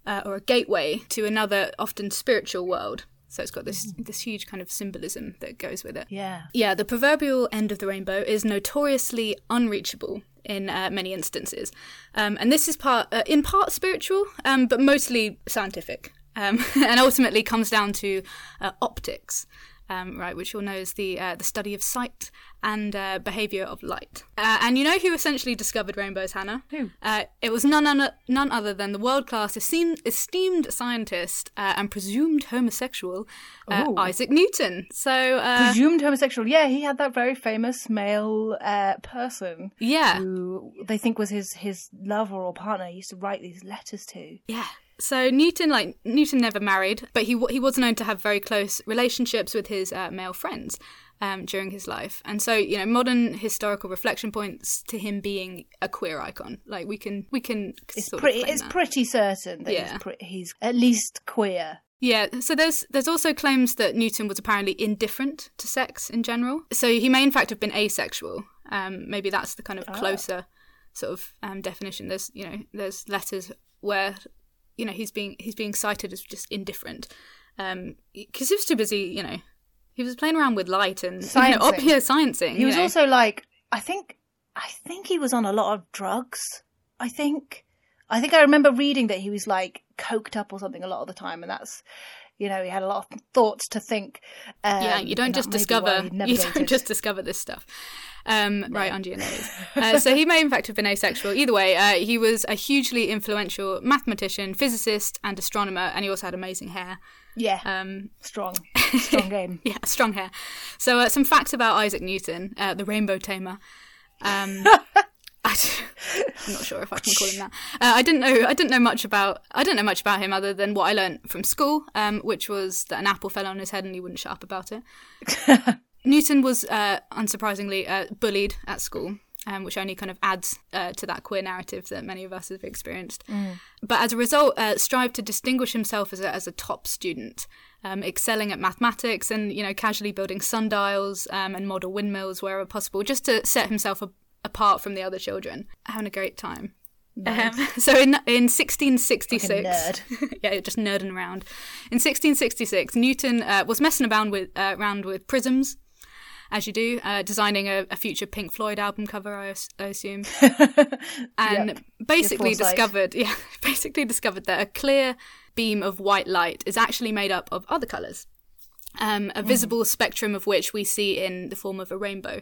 uh, or a gateway to another, often spiritual world. So it's got this this huge kind of symbolism that goes with it. Yeah. Yeah, the proverbial end of the rainbow is notoriously unreachable in uh, many instances, um, and this is part uh, in part spiritual, um, but mostly scientific, um, and ultimately comes down to uh, optics. Um, right, which you'll know is the uh, the study of sight and uh, behavior of light. Uh, and you know who essentially discovered rainbows, Hannah? Who? Uh, it was none, un- none other than the world class esteemed, esteemed scientist uh, and presumed homosexual uh, Isaac Newton. So uh, Presumed homosexual. Yeah, he had that very famous male uh, person yeah, who they think was his his lover or partner. He used to write these letters to. Yeah. So Newton, like Newton, never married, but he he was known to have very close relationships with his uh, male friends um, during his life, and so you know modern historical reflection points to him being a queer icon. Like we can we can It's pretty. It's that. pretty certain that Yeah. he's, pre- he's at least queer. Yeah, so there's there's also claims that Newton was apparently indifferent to sex in general. So he may in fact have been asexual. Um, maybe that's the kind of closer sort of um, definition. There's you know there's letters where you know he's being he's being cited as just indifferent because he was too busy. You know he was playing around with light and you know, up Sciencing. here sciencing. He was know. also like, I think, I think he was on a lot of drugs. I think, I think I remember reading that he was like coked up or something a lot of the time, and that's, you know, he had a lot of thoughts to think. Um, yeah, you don't just that may be why discover you don't just discover this stuff. Um, Right under your nose. Uh, so he may in fact have been asexual. Either way, uh, he was a hugely influential mathematician, physicist, and astronomer, and he also had amazing hair. yeah, Um, strong, strong game. yeah, strong hair. So uh, some facts about Isaac Newton, uh, the Rainbow Tamer. Um, I am not sure if I can call him that. Uh, I didn't know. I didn't know much about. I don't know much about him other than what I learnt from school, um, which was that an apple fell on his head and he wouldn't shut up about it. Newton was, uh, unsurprisingly, uh, bullied at school, um, which only kind of adds uh, to that queer narrative that many of us have experienced. But as a result, uh, strived to distinguish himself as a, as a top student, um, excelling at mathematics and you know casually building sundials um, and model windmills wherever possible, just to set himself a- apart from the other children, having a great time. Um, so in in 1666, Like yeah, just nerding around. In 1666, Newton uh, was messing around with uh, around with prisms, as you do, uh, designing a, a future Pink Floyd album cover, I, I assume, and basically discovered, yeah, basically discovered that a clear beam of white light is actually made up of other colours, um, a visible spectrum of which we see in the form of a rainbow.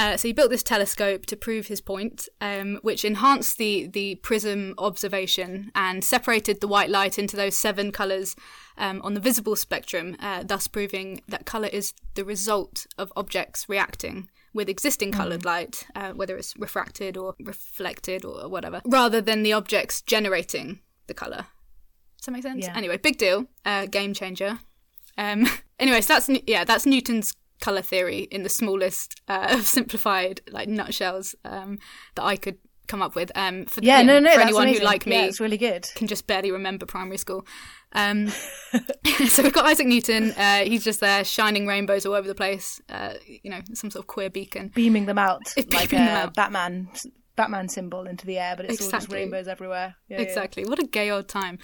Uh, so he built this telescope to prove his point, um, which enhanced the the prism observation and separated the white light into those seven colors um, on the visible spectrum, uh, thus proving that color is the result of objects reacting with existing colored light, uh, whether it's refracted or reflected or whatever, rather than the objects generating the color. Does that make sense? Yeah. Anyway, big deal, uh, game changer. Um, anyway, so that's yeah, that's Newton's color theory in the smallest uh, of simplified like nutshells um, that I could come up with. Um, for Yeah, you know, no, no, for anyone amazing. who like me yeah, it's really good. can just barely remember primary school. Um, so we've got Isaac Newton. Uh, he's just there shining rainbows all over the place. Uh, you know, some sort of queer beacon. Beaming them out Beaming like them out. Batman Batman symbol into the air, but it's all just rainbows everywhere. Yeah, yeah. Exactly. What a gay old time.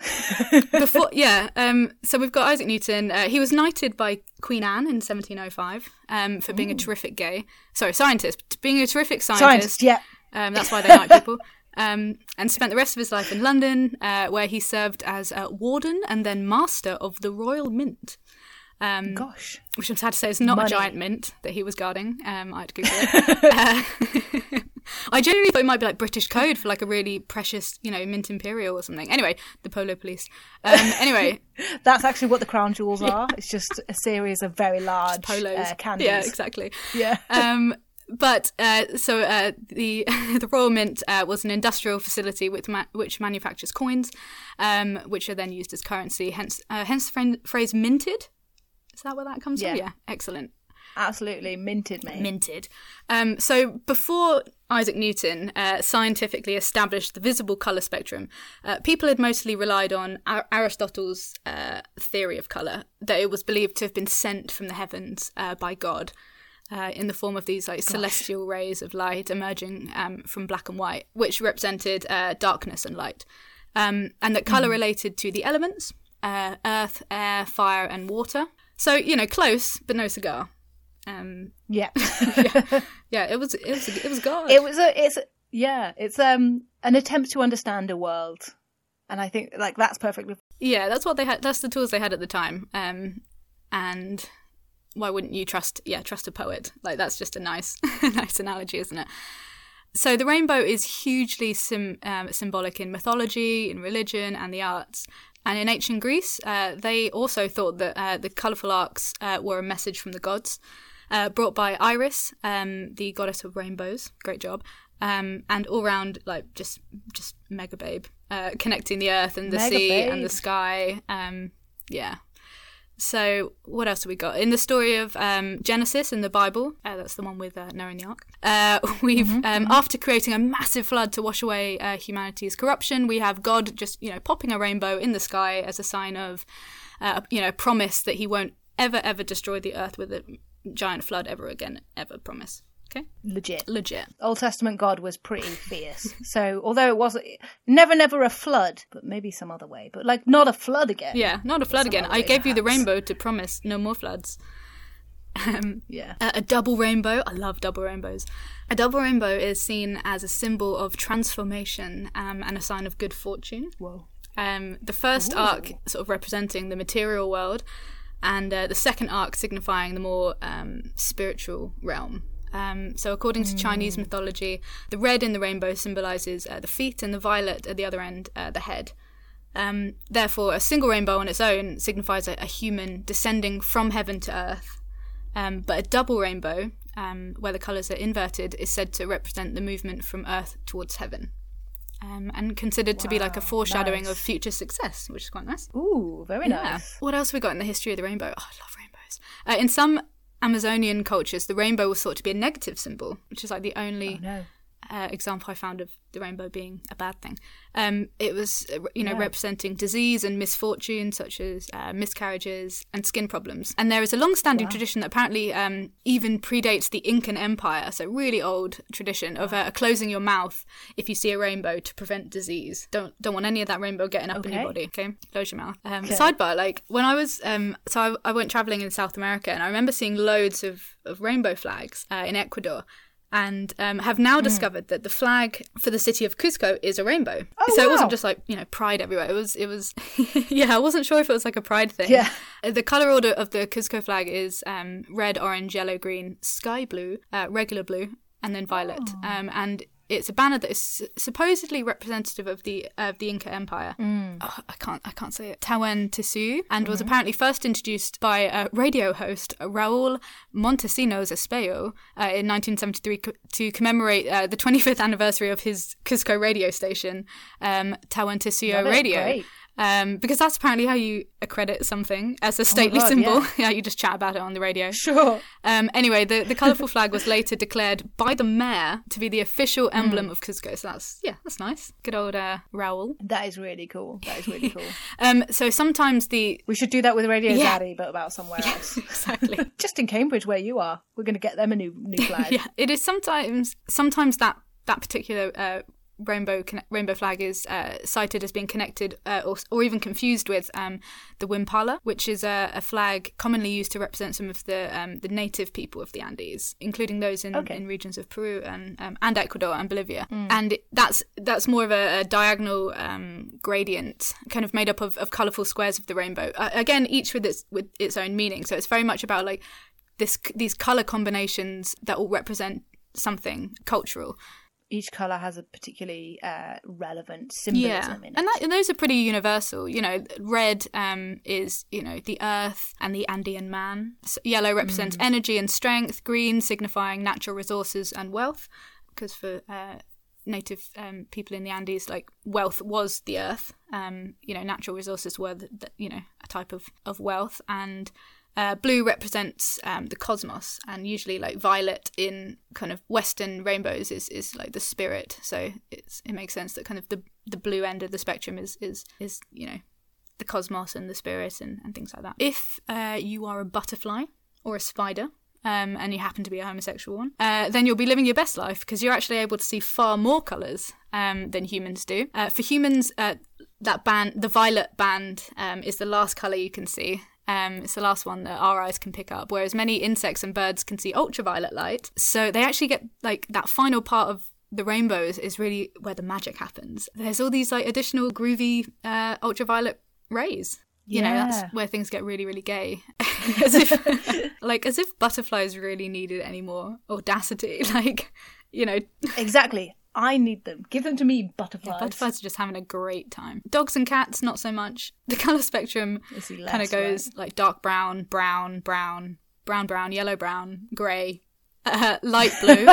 Before, yeah. Um, so we've got Isaac Newton. Uh, he was knighted by Queen Anne in 1705 um, for being a terrific gay, sorry, scientist, being a terrific Scientist, yeah. Um, that's why they knight people. Um, and spent the rest of his life in London, uh, where he served as uh, warden and then master of the Royal Mint. Um, Gosh. which I'm sad to say is not Money. a giant mint that he was guarding. Um, I had to Google it. uh, I genuinely thought it might be like British code for like a really precious, you know, mint imperial or something. Anyway, the polo police. Um, anyway, That's actually what the crown jewels are. It's just a series of very large polos. uh, candies. Yeah, exactly. Yeah. um, but uh, so uh, the the Royal Mint uh, was an industrial facility with ma- which manufactures coins, um, which are then used as currency. Hence, uh, hence the phrase "minted." Is that where that comes from? Yeah. Yeah, excellent. Absolutely minted, mate. minted. Um, so before Isaac Newton uh, scientifically established the visible color spectrum, uh, people had mostly relied on Ar- Aristotle's uh, theory of color, that it was believed to have been sent from the heavens uh, by God. Uh, in the form of these like celestial rays of light emerging um, from black and white, which represented uh, darkness and light, um, and that color related to the elements: uh, earth, air, fire, and water. So you know, close but no cigar. Um, yeah. yeah, it was it was it was God. it was a it's yeah, it's um an attempt to understand a world. And I think like that's perfectly yeah, that's what they had. That's the tools they had at the time. Um, and why wouldn't you trust? Yeah, trust a poet. Like that's just a nice nice analogy, isn't it? So the rainbow is hugely sim- um, symbolic in mythology, in religion, and the arts. And in ancient Greece, uh, they also thought that uh, the colourful arcs uh, were a message from the gods, uh, brought by Iris, um, the goddess of rainbows. Great job. Um, and all round, like just just mega babe, uh, connecting the earth and the Mega sea and the sky. Um, yeah. So what else have we got in the story of um, Genesis in the Bible? Uh, that's the one with uh, Noah and the Ark. Uh, we've um, after creating a massive flood to wash away uh, humanity's corruption, we have God just you know popping a rainbow in the sky as a sign of uh, you know promise that He won't ever ever destroy the earth with a giant flood ever again. Ever promise. Okay, legit. legit. Old Testament God was pretty fierce. so although it was never never a flood, but maybe some other way. But like not a flood again. Yeah, not a flood again. I gave you the rainbow to promise no more floods. Um, Yeah. a, a double rainbow. I love double rainbows. A double rainbow is seen as a symbol of transformation um, and a sign of good fortune. Whoa. Um, the first arc sort of representing the material world, and uh, the second arc signifying the more um, spiritual realm. Um, so, according to Chinese mythology, the red in the rainbow symbolizes uh, the feet, and the violet at the other end, uh, the head. Um, therefore, a single rainbow on its own signifies a, a human descending from heaven to earth. Um, but a double rainbow, um, where the colours are inverted, is said to represent the movement from earth towards heaven. Um, and considered to be like a foreshadowing nice. of future success, which is quite nice. Ooh, very Yeah. nice. What else have we got in the history of the rainbow? Oh, I love rainbows. Uh, in some Amazonian cultures, the rainbow was thought to be a negative symbol, which is like the only No. Uh, example I found of the rainbow being a bad thing. Um, it was, uh, you know, Yeah. representing disease and misfortune, such as uh, miscarriages and skin problems. And there is a long-standing tradition that apparently um, even predates the Incan Empire, so really old tradition of uh, closing your mouth if you see a rainbow to prevent disease. Don't don't want any of that rainbow getting up in your body. Okay, close your mouth. Um, Okay. Sidebar: like when I was, um, so I, I went traveling in South America, and I remember seeing loads of of rainbow flags uh, in Ecuador. And um, have now discovered that the flag for the city of Cusco is a rainbow. Oh, so it wasn't just like you know pride everywhere. It was it was yeah. I wasn't sure if it was like a pride thing. Yeah. Uh, The color order of the Cusco flag is um, red, orange, yellow, green, sky blue, uh, regular blue, and then violet. Um, and it's a banner that is supposedly representative of the of the Inca Empire. Oh, I can't I can't say it. Tawan Tisu, and was apparently first introduced by a radio host Raul Montesinos Espejo uh, in 1973 co- to commemorate uh, the 25th anniversary of his Cusco radio station, um, Tawan Tisu Radio. Great. Um, because that's apparently how you accredit something as a stately God, symbol. yeah. yeah, you just chat about it on the radio. Sure. Um, anyway, the, the colourful flag was later declared by the mayor to be the official emblem of Cusco. So that's yeah, that's nice. Good old uh, Raul. That is really cool. That is really cool. Um, so sometimes the We should do that with Radio Yeah. Zaddy, but about somewhere else. exactly Just in Cambridge, where you are, we're going to get them a new new flag. yeah, it is sometimes sometimes that that particular uh, rainbow conne- rainbow flag is uh, cited as being connected uh, or, or even confused with um, the Wiphala, which is a, a flag commonly used to represent some of the um, the native people of the Andes, including those in, Okay. in regions of Peru and um, and Ecuador and Bolivia. And it, that's that's more of a, a diagonal um, gradient, kind of made up of, of colourful squares of the rainbow. Uh, again, each with its with its own meaning. So it's very much about like this these color combinations that all represent something cultural. Each color has a particularly uh, relevant symbolism in it. and, that, and those are pretty universal. You know, red um, is you know the earth and the Andean man. So yellow represents Mm. energy and strength. Green signifying natural resources and wealth, because for uh, native um, people in the Andes, like wealth was the earth. Um, you know, natural resources were the, the, you know a type of of wealth and. Uh, blue represents um, the cosmos, and usually like violet in kind of Western rainbows is, is like the spirit. So it's it makes sense that kind of the the blue end of the spectrum is is is you know the cosmos and the spirit and, and things like that. If uh, you are a butterfly or a spider. Um, and you happen to be a homosexual one, uh, then you'll be living your best life because you're actually able to see far more colours um, than humans do. Uh, for humans, uh, that band, the violet band, um, is the last colour you can see. Um, it's the last one that our eyes can pick up, whereas many insects and birds can see ultraviolet light. So they actually get like that final part of the rainbows is really where the magic happens. There's all these like additional groovy uh, ultraviolet rays. You know, that's where things get really, really gay. as if, like, as if butterflies really needed any more audacity. Like, you know, Exactly. I need them. Give them to me, butterflies. butterflies are just having a great time. Dogs and cats, not so much. The color spectrum kind of goes like dark brown, brown, brown, brown, brown, yellow, brown, grey, uh, light blue,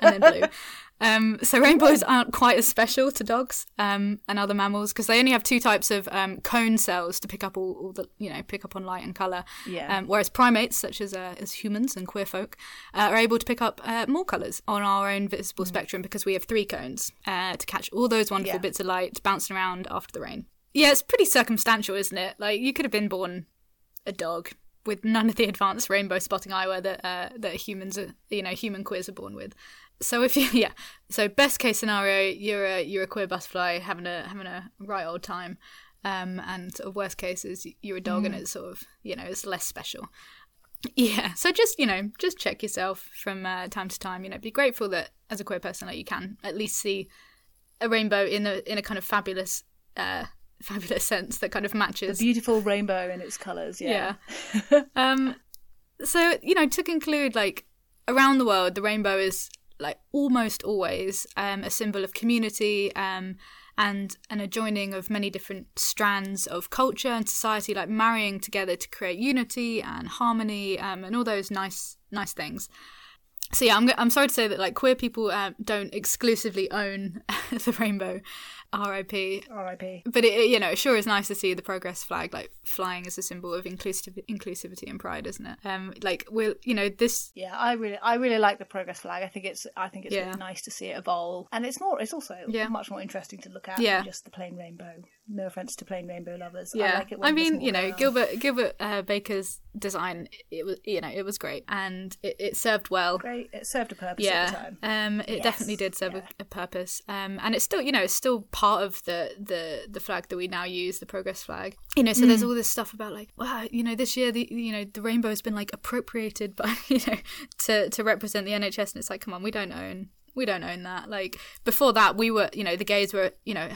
and then blue. Um, so rainbows aren't quite as special to dogs um, and other mammals because they only have two types of um, cone cells to pick up all, all the you know pick up on light and color. Yeah. Um, whereas primates, such as uh, as humans and queer folk, uh, are able to pick up uh, more colors on our own visible spectrum because we have three cones uh, to catch all those wonderful Yeah. bits of light bouncing around after the rain. Yeah, it's pretty circumstantial, isn't it? Like you could have been born a dog with none of the advanced rainbow spotting eyewear that uh, that humans are, you know, human queers are born with. So if you, yeah, so best case scenario, you're a you're a queer butterfly having a having a right old time, um, and sort of worst case is you're a dog and it's sort of you know it's less special. Yeah, so just you know just check yourself from uh, time to time. You know, be grateful that as a queer person, like you can at least see a rainbow in a in a kind of fabulous. Uh, fabulous sense that kind of matches A Beautiful rainbow in its colours. Yeah. yeah. um so you know to conclude like around the world the rainbow is like almost always um a symbol of community um and an adjoining of many different strands of culture and society like marrying together to create unity and harmony um, and all those nice nice things. So yeah i'm, I'm sorry to say that like queer people um, don't exclusively own the rainbow rip R.I.P. but it, you know, it sure is nice to see the progress flag like flying as a symbol of inclusive inclusivity and pride, isn't it? Um, like we'll, you know, this. Yeah, I really, I really like the progress flag. I think it's, I think it's Yeah. really nice to see it evolve, and it's more, it's also Yeah. much more interesting to look at Yeah. than just the plain rainbow. No offense to plain rainbow lovers. Yeah, I like I mean, you know. Gilbert Gilbert uh, Baker's design, it was, you know, it was great and it, it served well. Great, it served a purpose at the Yeah, time. um, it Yes, definitely did serve yeah. a, a purpose, um, and it's still, you know, it's still part of the the the flag that we now use, the progress flag. You know, so there's all this stuff about like, wow, you know, this year the you know the rainbow has been like appropriated by you know to to represent the NHS, and it's like, come on, we don't own we don't own that. Like before that, we were you know the gays were you know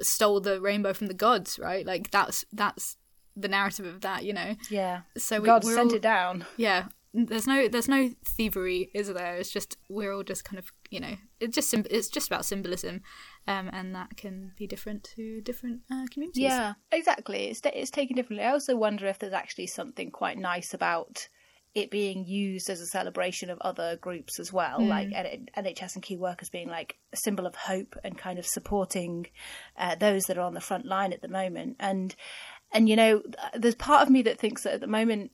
stole the rainbow from the gods, right? Like that's that's the narrative of that, you know. Yeah. So we, God sent all- it down. yeah there's no there's no thievery is there it's just we're all just kind of you know it's just it's just about symbolism um and that can be different to different uh, communities Yeah, exactly. It's it's taken differently. I also wonder if there's actually something quite nice about it being used as a celebration of other groups as well, like NHS and key workers being like a symbol of hope and kind of supporting uh, those that are on the front line at the moment. And and you know, there's part of me that thinks that at the moment,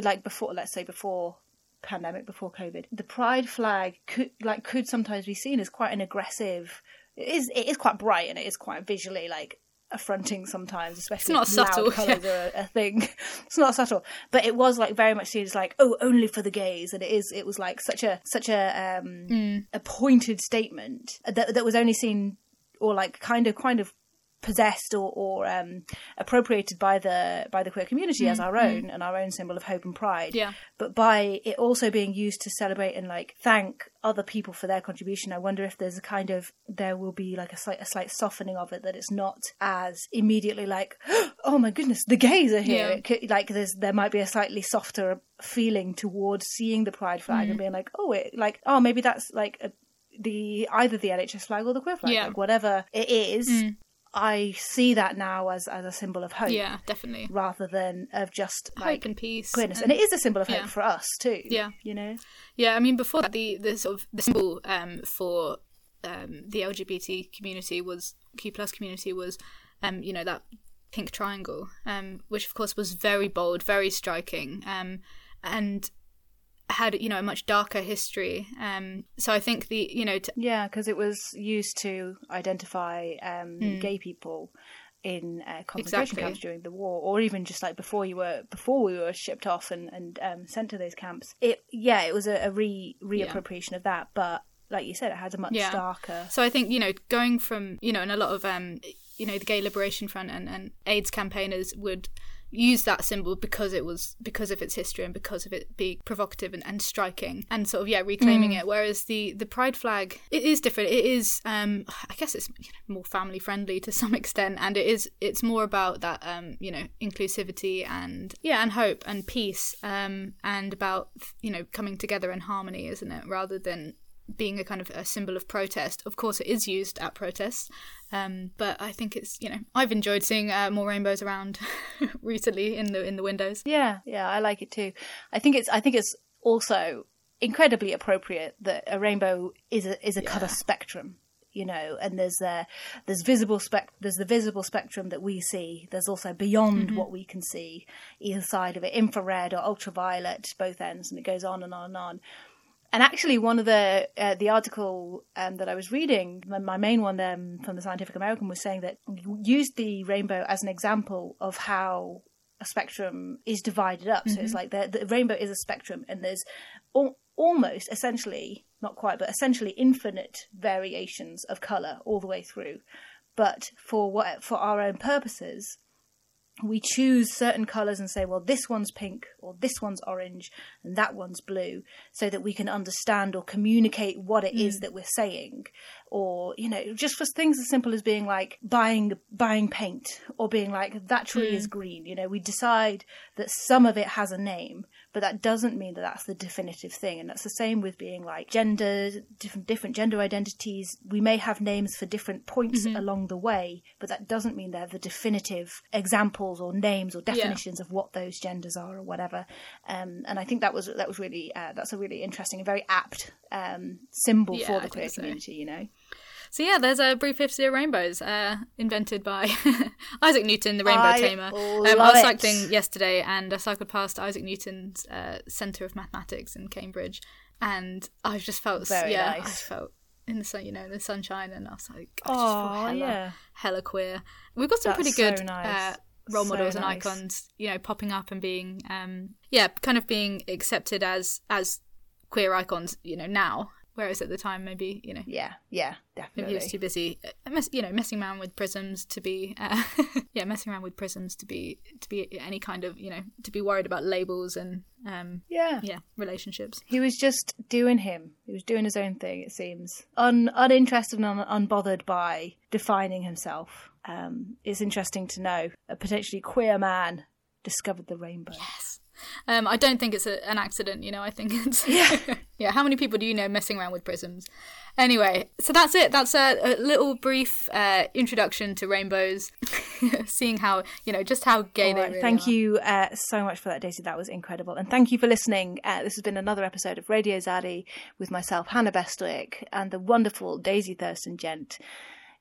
like before, let's say before pandemic, before COVID, the pride flag could like could sometimes be seen as quite an aggressive. It is it is quite bright and it is quite visually like affronting sometimes, especially not if loud subtle, colours are a, thing. it's not subtle, but it was like very much seen as like oh only for the gays, and it is it was like such a such a um a pointed statement that that was only seen or like kind of kind of possessed or, or um, appropriated by the by the queer community as mm, our mm. own and our own symbol of hope and pride. Yeah. But by it also being used to celebrate and like thank other people for their contribution, I wonder if there's a kind of there will be like a slight a slight softening of it that it's not as immediately like oh my goodness the gays are here. Yeah. Could, like there's there might be a slightly softer feeling towards seeing the pride flag and mm. being like oh it like oh maybe that's like a, the either the NHS flag or the queer flag Yeah. like whatever it is. I see that now as as a symbol of hope yeah definitely rather than of just hope and peace queerness. and- And it is a symbol of hope yeah. for us too. Yeah. You know? Yeah, I mean, before that, the the sort of the symbol um, for um, the LGBT community was Q plus community was, um, you know, that pink triangle, um, which of course was very bold, very striking, um, and had you know a much darker history. Um, so I think the you know to, Yeah, because it was used to identify um, gay people in uh, concentration. Exactly. camps during the war, or even just like before you were before we were shipped off and and um, sent to those camps. It yeah, it was a, a re reappropriation of that, but like you said, it had a much Yeah. darker. So I think you know going from you know and a lot of um you know the Gay Liberation Front and, and AIDS campaigners would use that symbol because it was because of its history and because of it being provocative and, and striking and sort of yeah reclaiming it. Whereas the the pride flag it is different. It is um i guess it's you know, more family friendly to some extent and it is it's more about that um you know inclusivity and yeah and hope and peace um and about you know coming together in harmony isn't it rather than being a kind of a symbol of protest. Of course, it is used at protests, um, but I think it's you know I've enjoyed seeing uh, more rainbows around recently in the in the windows. Yeah, yeah, I like it too. I think it's I think it's also incredibly appropriate that a rainbow is a is a colour spectrum. You know, and there's uh, there's visible spec there's the visible spectrum that we see. There's also beyond what we can see, either side of it, infrared or ultraviolet, both ends, and it goes on and on and on. And actually, one of the uh, the article um, that I was reading, my, my main one um, from the Scientific American, was saying that used the rainbow as an example of how a spectrum is divided up. So it's like the, the rainbow is a spectrum, and there's al- almost essentially, not quite, but essentially infinite variations of color all the way through. But for what for our own purposes, we choose certain colors and say, well, this one's pink or this one's orange and that one's blue so that we can understand or communicate what it is mm. that we're saying. Or, you know, just for things as simple as being like buying, buying paint or being like, that tree is mm. green. You know, we decide that some of it has a name, but that doesn't mean that that's the definitive thing. And that's the same with being like gender, different, different gender identities. We may have names for different points along the way, but that doesn't mean they're the definitive examples or names or definitions of what those genders are or whatever. Um, and I think that was that was really uh, that's a really interesting and very apt um, symbol Yeah, for the queer so. community. You know, So yeah, there's a brief history of rainbows, uh, invented by Isaac Newton, the rainbow I tamer. Um, I was it. cycling yesterday, and I cycled past Isaac Newton's uh, Centre of Mathematics in Cambridge, and I just felt Very yeah, I nice. just felt in the sun, you know, in the sunshine, and I was like, I just feel hella, yeah. hella queer. We've got some That's pretty so good nice. uh, role So models and nice. icons, you know, popping up and being, um, yeah, kind of being accepted as as queer icons, you know, now. Whereas at the time, maybe you know, Yeah, yeah, maybe definitely. he was too busy, uh, you know, messing around with prisms to be, uh, yeah, messing around with prisms to be to be any kind of you know to be worried about labels and um yeah. yeah relationships. He was just doing him. He was doing his own thing, it seems. Un- uninterested and un- unbothered by defining himself. Um, it's interesting to know a potentially queer man discovered the rainbow. Um, I don't think it's a, an accident, you know. I think it's yeah. yeah. How many people do you know messing around with prisms? Anyway, so that's it. That's a, a little brief uh, introduction to rainbows, seeing how you know just how gay All they right, really thank are. you uh, so much for that, Daisy. That was incredible. And thank you for listening. Uh, this has been another episode of Radio Zaddy with myself, Hannah Bestwick, and the wonderful Daisy Thurston Gent.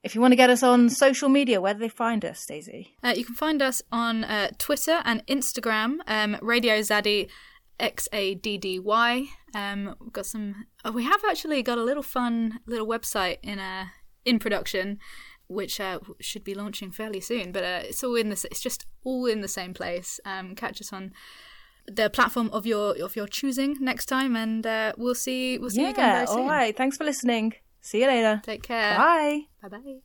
If you want to get us on social media, where do they find us, Daisy? Uh, you can find us on uh, Twitter and Instagram, um, Radio Zaddy X A D D Y. Um, we've got some. Oh, we have actually got a little fun little website in uh, in production, which uh, should be launching fairly soon. But uh, it's all in this. It's just all in the same place. Um, catch us on the platform of your of your choosing next time, and uh, we'll see we'll see you again yeah, very soon. all right. Thanks for listening. See you later. Take care. Bye. Bye bye.